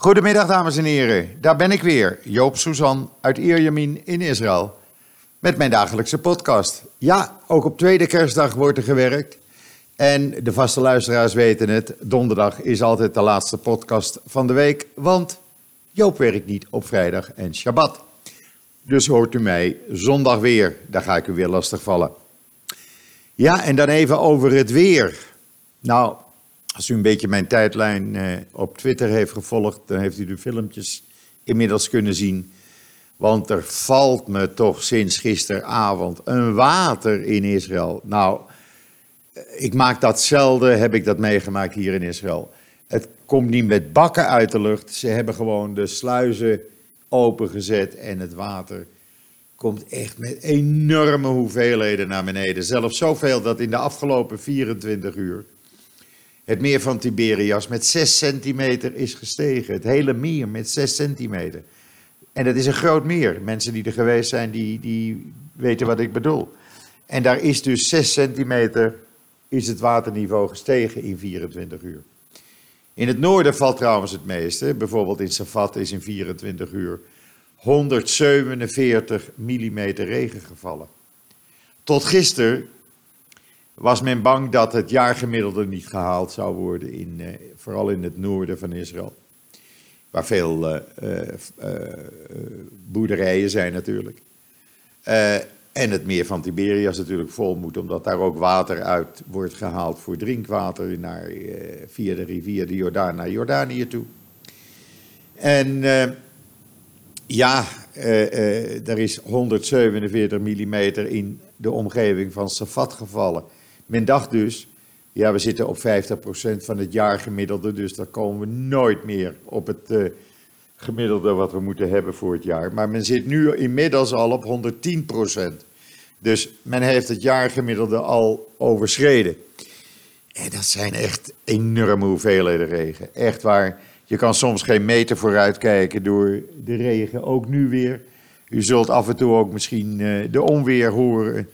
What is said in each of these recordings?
Goedemiddag, dames en heren. Daar ben ik weer, Joop Suzan uit Ierjemien in Israël. Met mijn dagelijkse podcast. Ja, ook op tweede kerstdag wordt er gewerkt. En de vaste luisteraars weten het, donderdag is altijd de laatste podcast van de week. Want Joop werkt niet op vrijdag en Shabbat. Dus hoort u mij zondag weer. Daar ga ik u weer lastig vallen. Ja, en dan even over het weer. Nou, als u een beetje mijn tijdlijn eh, op Twitter heeft gevolgd, dan heeft u de filmpjes inmiddels kunnen zien. Want er valt me toch sinds gisteravond een water in Israël. Nou, ik maak dat zelden, heb ik dat meegemaakt hier in Israël. Het komt niet met bakken uit de lucht. Ze hebben gewoon de sluizen opengezet en het water komt echt met enorme hoeveelheden naar beneden. Zelfs zoveel dat in de afgelopen 24 uur het meer van Tiberias met 6 centimeter is gestegen. Het hele meer met 6 centimeter. En dat is een groot meer. Mensen die er geweest zijn, die, die weten wat ik bedoel. En daar is dus 6 centimeter is het waterniveau gestegen in 24 uur. In het noorden valt trouwens het meeste. Bijvoorbeeld in Safat is in 24 uur 147 mm regen gevallen. Tot gisteren was men bang dat het jaargemiddelde niet gehaald zou worden, in, uh, vooral in het noorden van Israël. Waar veel uh, uh, boerderijen zijn natuurlijk. en het meer van Tiberias natuurlijk vol moet, omdat daar ook water uit wordt gehaald voor drinkwater naar, via de rivier de Jordaan naar Jordanië toe. En ja, er is 147 mm in de omgeving van Safat gevallen. Men dacht dus, ja, we zitten op 50% van het jaargemiddelde, dus daar komen we nooit meer op het uh, gemiddelde wat we moeten hebben voor het jaar. Maar men zit nu inmiddels al op 110%. Dus men heeft het jaargemiddelde al overschreden. En dat zijn echt enorme hoeveelheden regen. Echt waar. Je kan soms geen meter vooruit kijken door de regen. Ook nu weer. U zult af en toe ook misschien uh, de onweer horen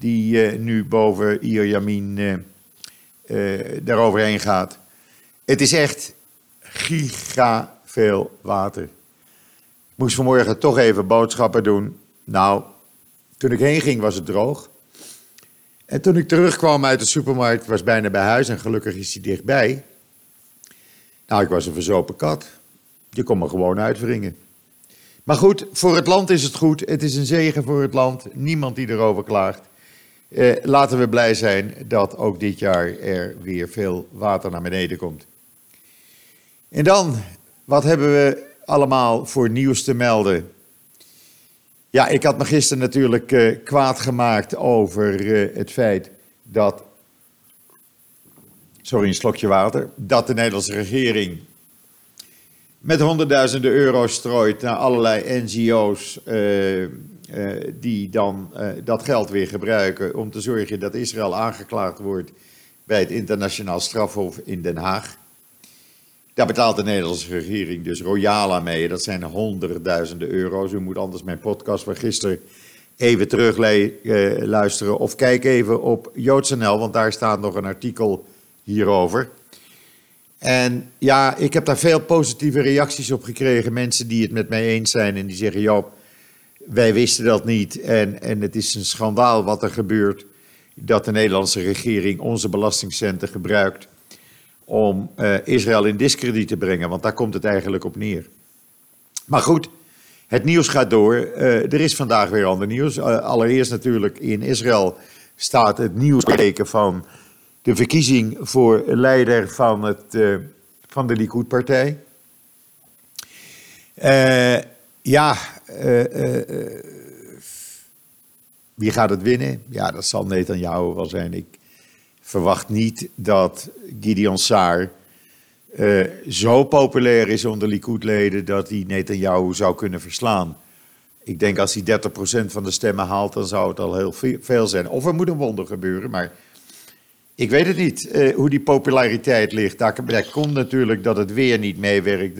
die uh, nu boven Ierjamin uh, uh, daaroverheen gaat. Het is echt giga veel water. Ik moest vanmorgen toch even boodschappen doen. Nou, toen ik heen ging was het droog. En toen ik terugkwam uit de supermarkt, was bijna bij huis en gelukkig is hij dichtbij. Nou, ik was een verzopen kat. Je kon me gewoon uitwringen. Maar goed, voor het land is het goed. Het is een zegen voor het land. Niemand die erover klaagt. Eh, laten we blij zijn dat ook dit jaar er weer veel water naar beneden komt. En dan, wat hebben we allemaal voor nieuws te melden? Ja, ik had me gisteren natuurlijk uh, kwaad gemaakt over uh, het feit dat. Sorry, een slokje water. Dat de Nederlandse regering met honderdduizenden euro's strooit naar allerlei NGO's. Uh, die dan uh, dat geld weer gebruiken om te zorgen dat Israël aangeklaagd wordt bij het internationaal strafhof in Den Haag. Daar betaalt de Nederlandse regering dus royaal aan mee. Dat zijn honderdduizenden euro's. U moet anders mijn podcast van gisteren even terug uh, luisteren of kijk even op JoodsNL, want daar staat nog een artikel hierover. En ja, ik heb daar veel positieve reacties op gekregen. Mensen die het met mij eens zijn en die zeggen: Joop, wij wisten dat niet en, en het is een schandaal wat er gebeurt dat de Nederlandse regering onze belastingcenten gebruikt om uh, Israël in discrediet te brengen, want daar komt het eigenlijk op neer. Maar goed, het nieuws gaat door. Uh, er is vandaag weer ander nieuws. Uh, allereerst natuurlijk in Israël staat het nieuws van de verkiezing voor leider van, het, van de Likud-partij. Ja, uh, wie gaat het winnen? Ja, dat zal Netanyahu wel zijn. Ik verwacht niet dat Gideon Saar zo populair is onder Likud-leden dat hij Netanyahu zou kunnen verslaan. Ik denk als hij 30% van de stemmen haalt, dan zou het al heel veel zijn. Of er moet een wonder gebeuren, maar ik weet het niet hoe die populariteit ligt. Daar, daar komt natuurlijk dat het weer niet meewerkt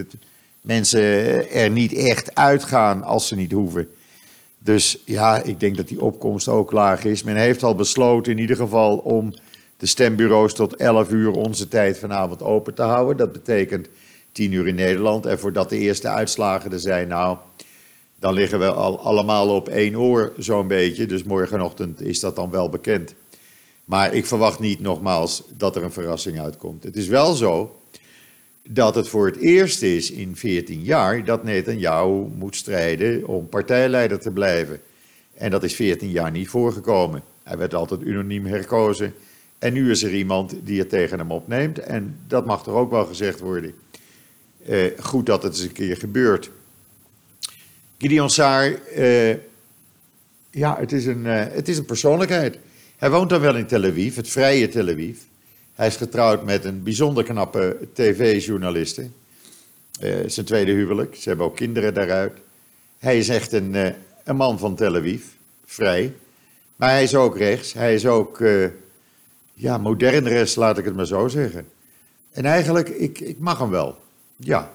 mensen er niet echt uitgaan als ze niet hoeven. Dus ja, ik denk dat die opkomst ook laag is. Men heeft al besloten in ieder geval om de stembureaus tot 11 uur onze tijd vanavond open te houden. Dat betekent tien uur in Nederland. En voordat de eerste uitslagen er zijn, nou, dan liggen we al allemaal op één oor zo'n beetje. Dus morgenochtend is dat dan wel bekend. Maar ik verwacht niet nogmaals dat er een verrassing uitkomt. Het is wel zo dat het voor het eerst is in 14 jaar dat Netanyahu moet strijden om partijleider te blijven. En dat is 14 jaar niet voorgekomen. Hij werd altijd unaniem herkozen. En nu is er iemand die het tegen hem opneemt. En dat mag er ook wel gezegd worden. Eh, goed dat het eens een keer gebeurt. Gideon Saar, eh, ja, het is, een, uh, het is een persoonlijkheid. Hij woont dan wel in Tel Aviv, het vrije Tel Aviv. Hij is getrouwd met een bijzonder knappe tv-journaliste. Uh, zijn tweede huwelijk. Ze hebben ook kinderen daaruit. Hij is echt een, uh, een man van Tel Aviv, vrij. Maar hij is ook rechts. Hij is ook, uh, ja, modern rechts, laat ik het maar zo zeggen. En eigenlijk, ik, ik mag hem wel. Ja.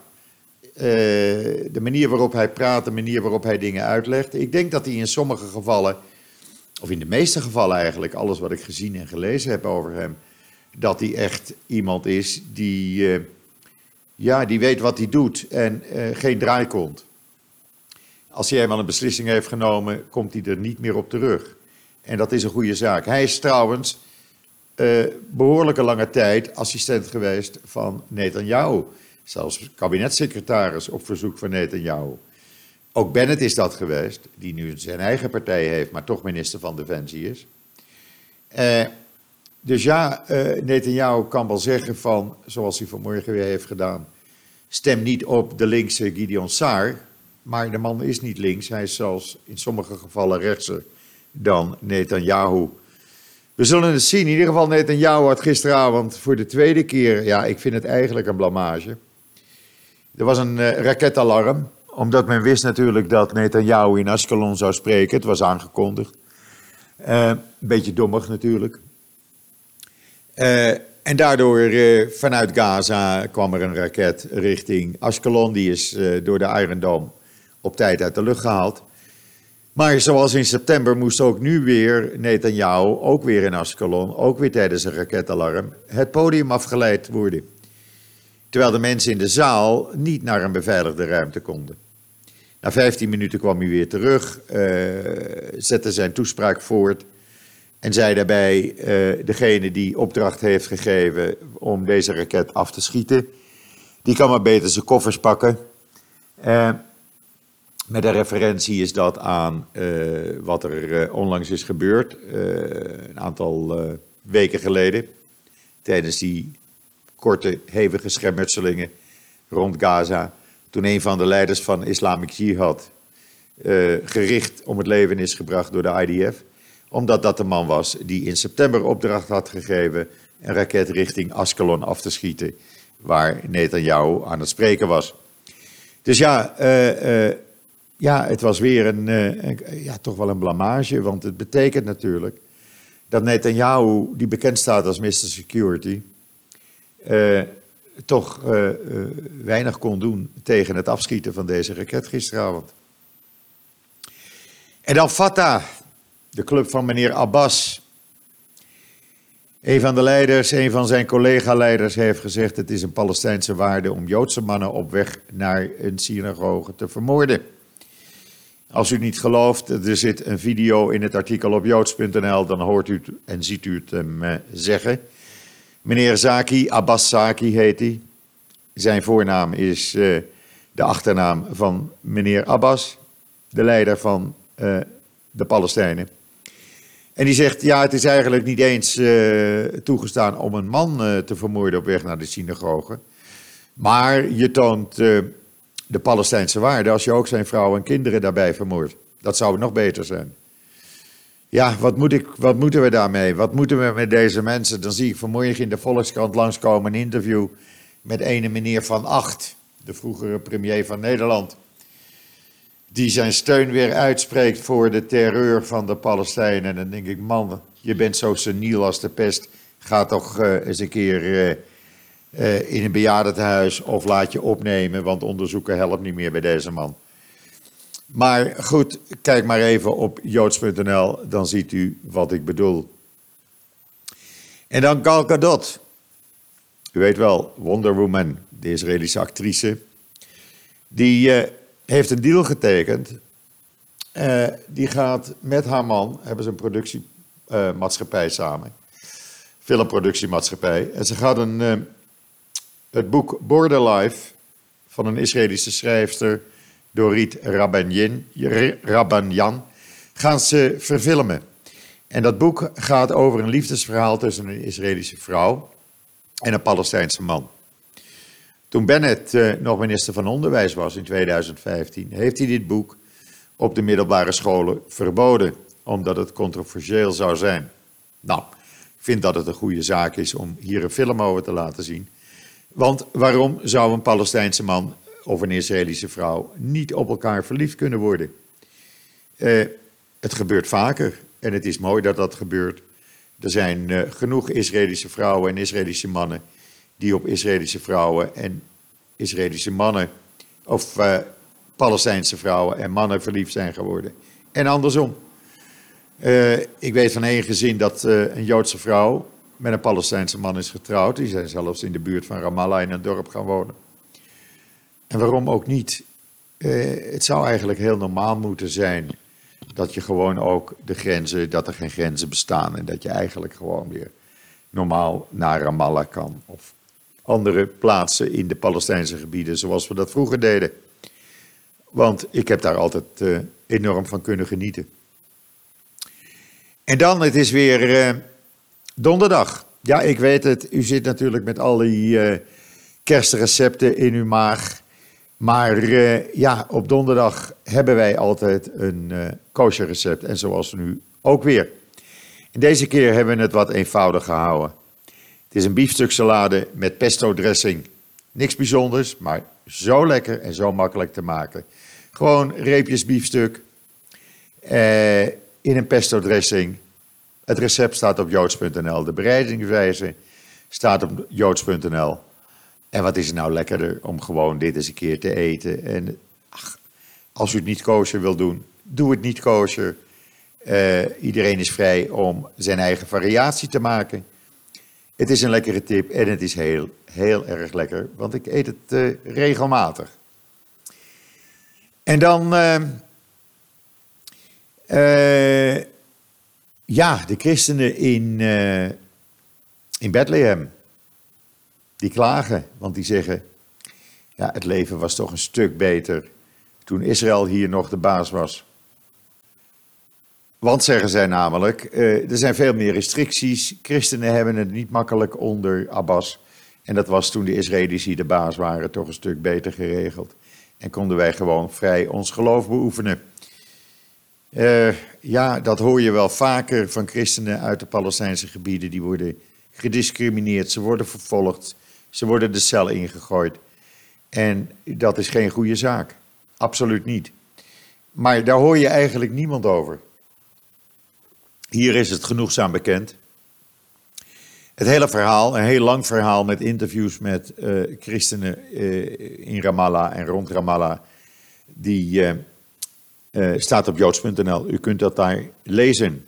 de manier waarop hij praat, de manier waarop hij dingen uitlegt. Ik denk dat hij in sommige gevallen, of in de meeste gevallen eigenlijk, alles wat ik gezien en gelezen heb over hem dat hij echt iemand is die, uh, ja, die weet wat hij doet en uh, geen draaikont. Als hij eenmaal een beslissing heeft genomen, komt hij er niet meer op terug. En dat is een goede zaak. Hij is trouwens uh, behoorlijke lange tijd assistent geweest van Netanyahu. Zelfs kabinetssecretaris op verzoek van Netanyahu. Ook Bennett is dat geweest, die nu zijn eigen partij heeft, maar toch minister van Defensie is. Uh, dus ja, uh, Netanyahu kan wel zeggen van, zoals hij vanmorgen weer heeft gedaan, stem niet op de linkse Gideon Saar, maar de man is niet links, hij is zelfs in sommige gevallen rechtser dan Netanyahu. We zullen het zien. In ieder geval, Netanyahu had gisteravond voor de tweede keer, ja, ik vind het eigenlijk een blamage. Er was een uh, raketalarm, omdat men wist natuurlijk dat Netanyahu in Ascalon zou spreken. Het was aangekondigd. Uh, een beetje dommig natuurlijk. Uh, en daardoor uh, vanuit Gaza kwam er een raket richting Ashkelon. Die is uh, door de Iron Dome op tijd uit de lucht gehaald. Maar zoals in september moest ook nu weer Netanyahu, ook weer in Ashkelon, ook weer tijdens een raketalarm, het podium afgeleid worden. Terwijl de mensen in de zaal niet naar een beveiligde ruimte konden. Na 15 minuten kwam hij weer terug, zette zijn toespraak voort en zei daarbij, uh, degene die opdracht heeft gegeven om deze raket af te schieten, die kan maar beter zijn koffers pakken. Uh, met een referentie is dat aan uh, wat er onlangs is gebeurd, een aantal weken geleden, tijdens die korte, hevige schermutselingen rond Gaza, toen een van de leiders van Islamic Jihad gericht om het leven is gebracht door de IDF omdat dat de man was die in september opdracht had gegeven een raket richting Askelon af te schieten, waar Netanyahu aan het spreken was. Dus ja, uh, uh, ja het was weer een, uh, een, ja, toch wel een blamage, want het betekent natuurlijk dat Netanyahu, die bekend staat als Mr. Security, toch weinig kon doen tegen het afschieten van deze raket gisteravond. En dan Fatah, de club van meneer Abbas. Een van de leiders, een van zijn collega-leiders heeft gezegd: het is een Palestijnse waarde om Joodse mannen op weg naar een synagoge te vermoorden. Als u niet gelooft, er zit een video in het artikel op joods.nl, dan hoort u en ziet u het hem eh, zeggen. Meneer Zaki, Abbas Zaki heet hij. Zijn voornaam is uh, de achternaam van meneer Abbas, de leider van uh, de Palestijnen. En die zegt, ja, het is eigenlijk niet eens uh, toegestaan om een man uh, te vermoorden op weg naar de synagoge. Maar je toont uh, de Palestijnse waarde als je ook zijn vrouw en kinderen daarbij vermoordt. Dat zou nog beter zijn. Ja, wat, moet ik, wat moeten we daarmee? Wat moeten we met deze mensen? Dan zie ik vanmorgen in de Volkskrant langskomen een interview met ene meneer Van Acht, de vroegere premier van Nederland die zijn steun weer uitspreekt voor de terreur van de Palestijnen. En dan denk ik, man, je bent zo seniel als de pest. Ga toch uh, eens een keer uh, uh, in een bejaardentehuis of laat je opnemen, want onderzoeken helpt niet meer bij deze man. Maar goed, kijk maar even op joods.nl, dan ziet u wat ik bedoel. En dan Gal Gadot. U weet wel, Wonder Woman, de Israëlische actrice. Die heeft een deal getekend. Uh, die gaat met haar man, hebben ze een productiemaatschappij samen. Filmproductiemaatschappij. En ze gaat een, uh, het boek Border Life van een Israëlische schrijfster, Dorit Rabbanyan, gaan ze verfilmen. En dat boek gaat over een liefdesverhaal tussen een Israëlische vrouw en een Palestijnse man. Toen Bennett uh, nog minister van Onderwijs was in 2015, heeft hij dit boek op de middelbare scholen verboden, omdat het controversieel zou zijn. Nou, ik vind dat het een goede zaak is om hier een film over te laten zien. Want waarom zou een Palestijnse man of een Israëlische vrouw niet op elkaar verliefd kunnen worden? Uh, het gebeurt vaker en het is mooi dat dat gebeurt. Er zijn uh, genoeg Israëlische vrouwen en Israëlische mannen die op Israëlische vrouwen en Israëlische mannen, of uh, Palestijnse vrouwen en mannen verliefd zijn geworden. En andersom. Uh, ik weet van één gezin dat een Joodse vrouw met een Palestijnse man is getrouwd. Die zijn zelfs in de buurt van Ramallah in een dorp gaan wonen. En waarom ook niet? het zou eigenlijk heel normaal moeten zijn dat je gewoon ook de grenzen, dat er geen grenzen bestaan en dat je eigenlijk gewoon weer normaal naar Ramallah kan of andere plaatsen in de Palestijnse gebieden zoals we dat vroeger deden. Want ik heb daar altijd uh, enorm van kunnen genieten. En dan, het is weer uh, donderdag. Ja, ik weet het, u zit natuurlijk met al die uh, kerstrecepten in uw maag. Maar ja, op donderdag hebben wij altijd een kosher recept. En zoals nu ook weer. En deze keer hebben we het wat eenvoudig gehouden. Het is een biefstuksalade met pesto dressing. Niks bijzonders, maar zo lekker en zo makkelijk te maken. Gewoon reepjes biefstuk uh, in een pesto dressing. Het recept staat op joods.nl. De bereidingswijze staat op joods.nl. En wat is het nou lekkerder om gewoon dit eens een keer te eten. En ach, als u het niet kosher wil doen, doe het niet kosher. Uh, iedereen is vrij om zijn eigen variatie te maken. Het is een lekkere tip en het is heel, heel erg lekker, want ik eet het uh, regelmatig. En dan, uh, ja, de christenen in, in Bethlehem die klagen, want die zeggen, ja, het leven was toch een stuk beter toen Israël hier nog de baas was. Want zeggen zij namelijk, eh, er zijn veel meer restricties, christenen hebben het niet makkelijk onder Abbas. En dat was toen de Israëli's hier de baas waren toch een stuk beter geregeld. En konden wij gewoon vrij ons geloof beoefenen. Uh, ja, dat hoor je wel vaker van christenen uit de Palestijnse gebieden. Die worden gediscrimineerd, ze worden vervolgd. Ze worden de cel ingegooid. En dat is geen goede zaak. Absoluut niet. Maar daar hoor je eigenlijk niemand over. Hier is het genoegzaam bekend. Het hele verhaal, een heel lang verhaal met interviews met uh, christenen uh, in Ramallah en rond Ramallah, die uh, staat op joods.nl. U kunt dat daar lezen.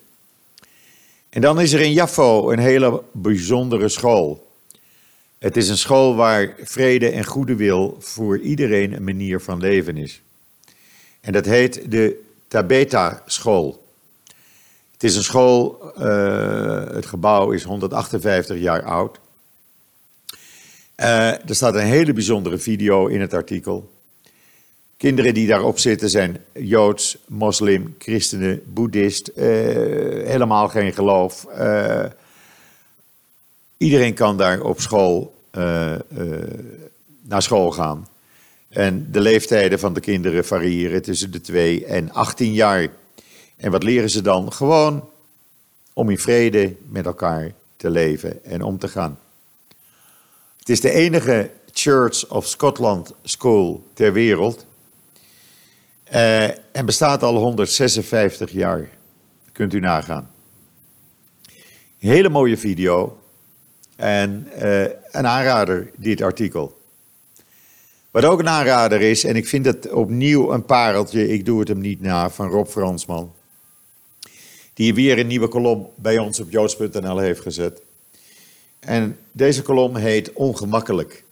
En dan is er in Jaffo een hele bijzondere school. Het is een school waar vrede en goede wil voor iedereen een manier van leven is. En dat heet de Tabeta School. Het is een school, uh, het gebouw is 158 jaar oud. Uh, er staat een hele bijzondere video in het artikel. Kinderen die daarop zitten zijn Joods, moslim, christenen, boeddhist, uh, helemaal geen geloof. Iedereen kan daar op school naar school gaan. En de leeftijden van de kinderen variëren tussen de 2 en 18 jaar. En wat leren ze dan? Gewoon om in vrede met elkaar te leven en om te gaan. Het is de enige Church of Scotland School ter wereld. Uh, en bestaat al 156 jaar. Kunt u nagaan. Hele mooie video. En uh, een aanrader, dit artikel. Wat ook een aanrader is, en ik vind het opnieuw een pareltje, ik doe het hem niet na, van Rob Fransman. Die weer een nieuwe kolom bij ons op joods.nl heeft gezet. En deze kolom heet Ongemakkelijk.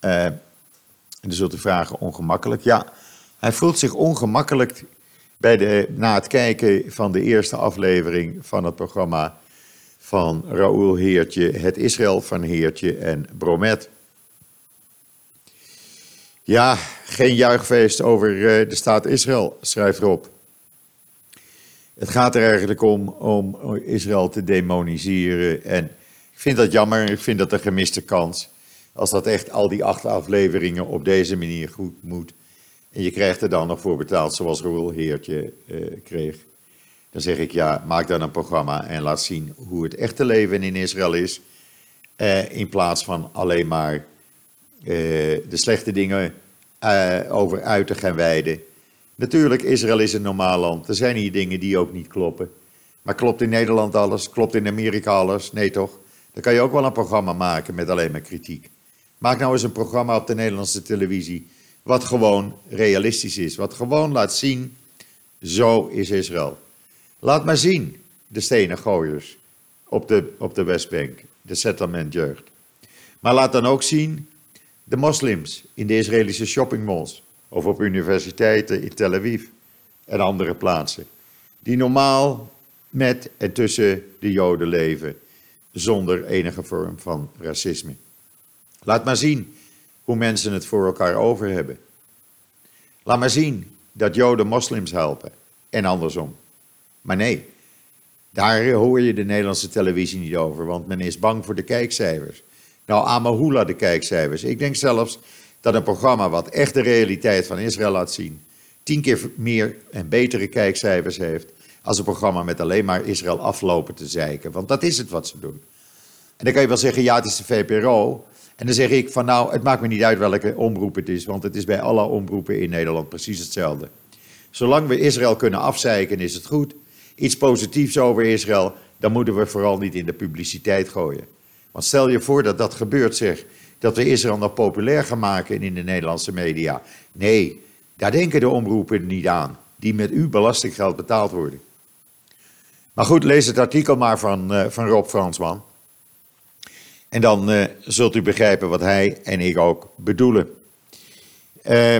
Uh, en dan zult u vragen, ongemakkelijk? Ja, hij voelt zich ongemakkelijk bij de, na het kijken van de eerste aflevering van het programma van Raoul Heertje, Het Israël van Heertje en Bromet. Ja, geen juichfeest over eh, de staat Israël, schrijft Rob. Het gaat er eigenlijk om om Israël te demoniseren. En ik vind dat jammer, ik vind dat een gemiste kans. Als dat echt al die acht afleveringen op deze manier goed moet. En je krijgt er dan nog voor betaald, zoals Roel Heertje eh, kreeg. Dan zeg ik ja, maak dan een programma en laat zien hoe het echte leven in Israël is. Eh, in plaats van alleen maar eh, de slechte dingen over uit te gaan wijden. Natuurlijk, Israël is een normaal land. Er zijn hier dingen die ook niet kloppen. Maar klopt in Nederland alles? Klopt in Amerika alles? Nee toch? Dan kan je ook wel een programma maken met alleen maar kritiek. Maak nou eens een programma op de Nederlandse televisie. Wat gewoon realistisch is. Wat gewoon laat zien. Zo is Israël. Laat maar zien. De stenen gooiers. Op de, op de Westbank. De settlement jeugd. Maar laat dan ook zien. De moslims in de Israëlische shoppingmalls. Of op universiteiten in Tel Aviv. En andere plaatsen. Die normaal met en tussen de Joden leven. Zonder enige vorm van racisme. Laat maar zien hoe mensen het voor elkaar over hebben. Laat maar zien dat Joden moslims helpen en andersom. Maar nee, daar hoor je de Nederlandse televisie niet over, want men is bang voor de kijkcijfers. Nou, Amahula de kijkcijfers. Ik denk zelfs dat een programma wat echt de realiteit van Israël laat zien, tien keer meer en betere kijkcijfers heeft als een programma met alleen maar Israël aflopen te zeiken. Want dat is het wat ze doen. En dan kan je wel zeggen, ja, het is de VPRO. En dan zeg ik van nou, het maakt me niet uit welke omroep het is, want het is bij alle omroepen in Nederland precies hetzelfde. Zolang we Israël kunnen afzeiken, is het goed. Iets positiefs over Israël, dan moeten we vooral niet in de publiciteit gooien. Want stel je voor dat dat gebeurt, zeg, dat we Israël nog populair gaan maken in de Nederlandse media. Nee, daar denken de omroepen niet aan, die met uw belastinggeld betaald worden. Maar goed, lees het artikel maar van, uh, van Rob Fransman. En dan uh, zult u begrijpen wat hij en ik ook bedoelen. Uh,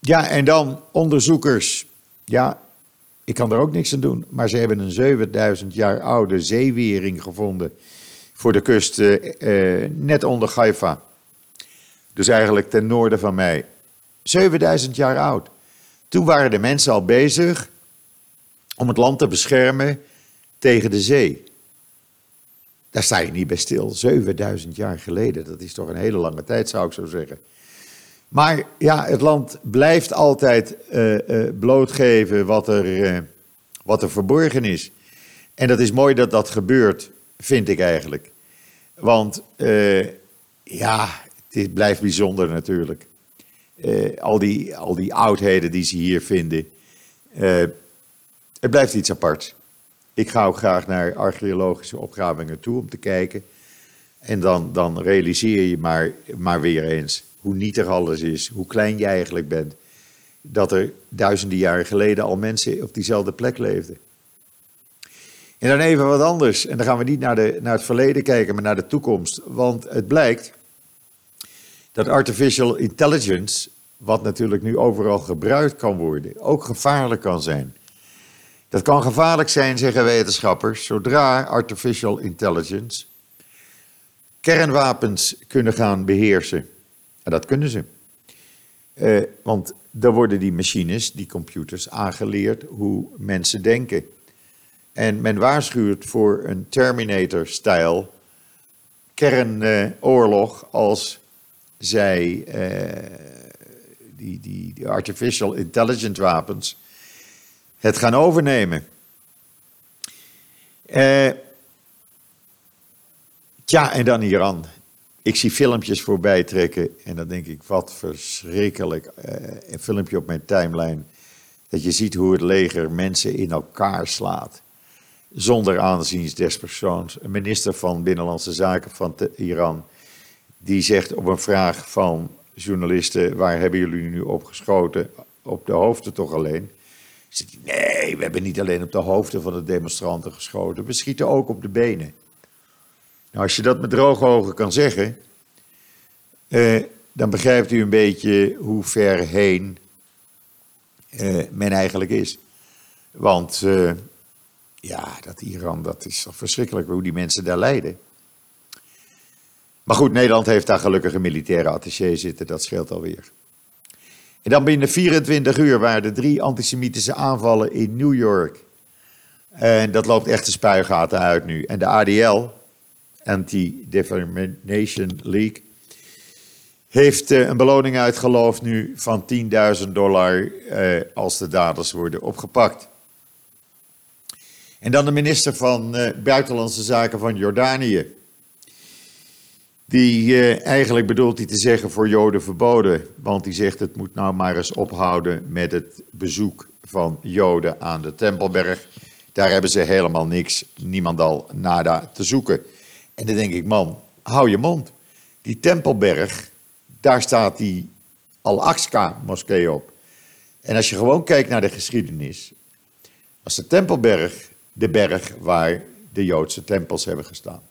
ja, en dan onderzoekers. Ja, ik kan er ook niks aan doen. Maar ze hebben een 7000 jaar oude zeewering gevonden voor de kust uh, net onder Haifa. Dus eigenlijk ten noorden van mij. 7000 jaar oud. Toen waren de mensen al bezig om het land te beschermen tegen de zee. Daar sta je niet bij stil. 7000 jaar geleden, dat is toch een hele lange tijd, zou ik zo zeggen. Maar ja, het land blijft altijd uh, blootgeven wat er, wat er verborgen is. En dat is mooi dat dat gebeurt, vind ik eigenlijk. Want ja, het blijft bijzonder natuurlijk. al, die, al die oudheden die ze hier vinden. het blijft iets apart. Ik ga ook graag naar archeologische opgravingen toe om te kijken. En dan, dan realiseer je maar, maar weer eens hoe nietig alles is, hoe klein je eigenlijk bent. Dat er duizenden jaren geleden al mensen op diezelfde plek leefden. En dan even wat anders. En dan gaan we niet naar, de, naar het verleden kijken, maar naar de toekomst. Want het blijkt dat artificial intelligence, wat natuurlijk nu overal gebruikt kan worden, ook gevaarlijk kan zijn. Dat kan gevaarlijk zijn, zeggen wetenschappers, zodra artificial intelligence kernwapens kunnen gaan beheersen. En dat kunnen ze. Uh, want dan worden die machines, die computers, aangeleerd hoe mensen denken. En men waarschuwt voor een Terminator-stijl kernoorlog als zij uh, die, die, die artificial intelligence wapens het gaan overnemen. Uh, tja, en dan Iran. Ik zie filmpjes voorbij trekken en dan denk ik, wat verschrikkelijk. Uh, een filmpje op mijn timeline. Dat je ziet hoe het leger mensen in elkaar slaat. Zonder aanzien des persoons. Een minister van Binnenlandse Zaken van Iran. Die zegt op een vraag van journalisten: waar hebben jullie nu op geschoten? Op de hoofden toch alleen? Zegt hij, nee, we hebben niet alleen op de hoofden van de demonstranten geschoten, we schieten ook op de benen. Nou, als je dat met droge ogen kan zeggen, eh, dan begrijpt u een beetje hoe ver heen eh, men eigenlijk is. Want eh, ja, dat Iran, dat is toch verschrikkelijk hoe die mensen daar lijden. Maar goed, Nederland heeft daar gelukkig een militaire attaché zitten, dat scheelt alweer. En dan binnen 24 uur waren er drie antisemitische aanvallen in New York. En dat loopt echt de spuigaten uit nu. En de ADL, Anti-Defamation League, heeft eh, een beloning uitgeloofd nu van 10.000 dollar eh, als de daders worden opgepakt. En dan de minister van eh, Buitenlandse Zaken van Jordanië. Die eh, eigenlijk bedoelt hij te zeggen voor Joden verboden. Want die zegt het moet nou maar eens ophouden met het bezoek van Joden aan de Tempelberg. Daar hebben ze helemaal niks, niemand al nada te zoeken. En dan denk ik, man, hou je mond. Die Tempelberg, daar staat die Al-Aqsa-moskee op. En als je gewoon kijkt naar de geschiedenis, was de Tempelberg de berg waar de Joodse tempels hebben gestaan.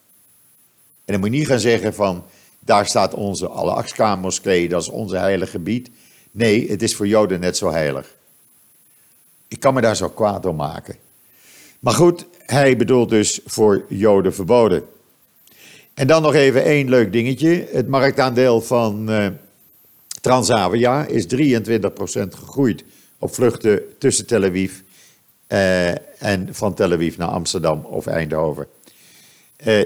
En dan moet je niet gaan zeggen van, daar staat onze Al-Aqsa-moskee, dat is onze heilige gebied. Nee, het is voor Joden net zo heilig. Ik kan me daar zo kwaad om maken. Maar goed, hij bedoelt dus voor Joden verboden. En dan nog even één leuk dingetje. Het marktaandeel van uh, Transavia is 23% gegroeid op vluchten tussen Tel Aviv uh, en van Tel Aviv naar Amsterdam of Eindhoven. Uh,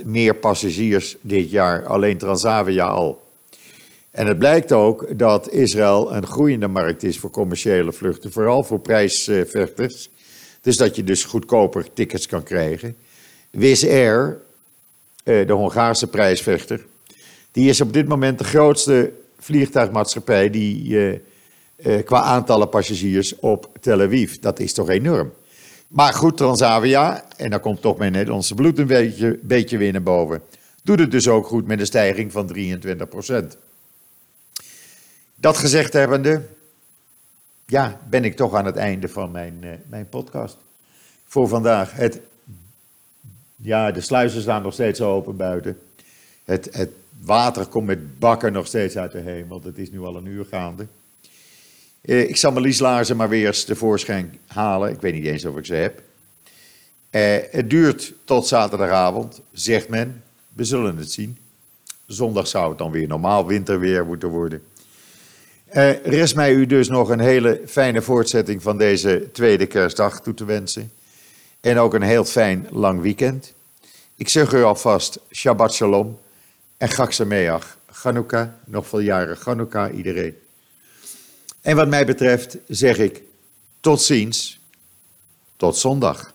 23% meer passagiers dit jaar, alleen Transavia al. En het blijkt ook dat Israël een groeiende markt is voor commerciële vluchten, vooral voor prijsvechters. Dus dat je dus goedkoper tickets kan krijgen. Wizz Air, eh, de Hongaarse prijsvechter, die is op dit moment de grootste vliegtuigmaatschappij die eh, eh, qua aantallen passagiers op Tel Aviv. Dat is toch enorm. Maar goed, Transavia, en dan komt toch mijn Nederlandse bloed een beetje, beetje weer naar boven, doet het dus ook goed met een stijging van 23% Dat gezegd hebbende, ja, ben ik toch aan het einde van mijn, uh, mijn podcast voor vandaag. Het, ja, de sluizen staan nog steeds open buiten. Het, het water komt met bakken nog steeds uit de hemel. Het is nu al een uur gaande. Uh, ik zal mijn lieslaarzen maar weer eens tevoorschijn halen. Ik weet niet eens of ik ze heb. Uh, het duurt tot zaterdagavond, zegt men. We zullen het zien. Zondag zou het dan weer normaal winterweer moeten worden. Uh, rest mij u dus nog een hele fijne voortzetting van deze tweede kerstdag toe te wensen. En ook een heel fijn lang weekend. Ik zeg u alvast Shabbat Shalom en Chag Sameach. Chanukah, nog veel jaren Chanukah iedereen. En wat mij betreft zeg ik tot ziens, tot zondag.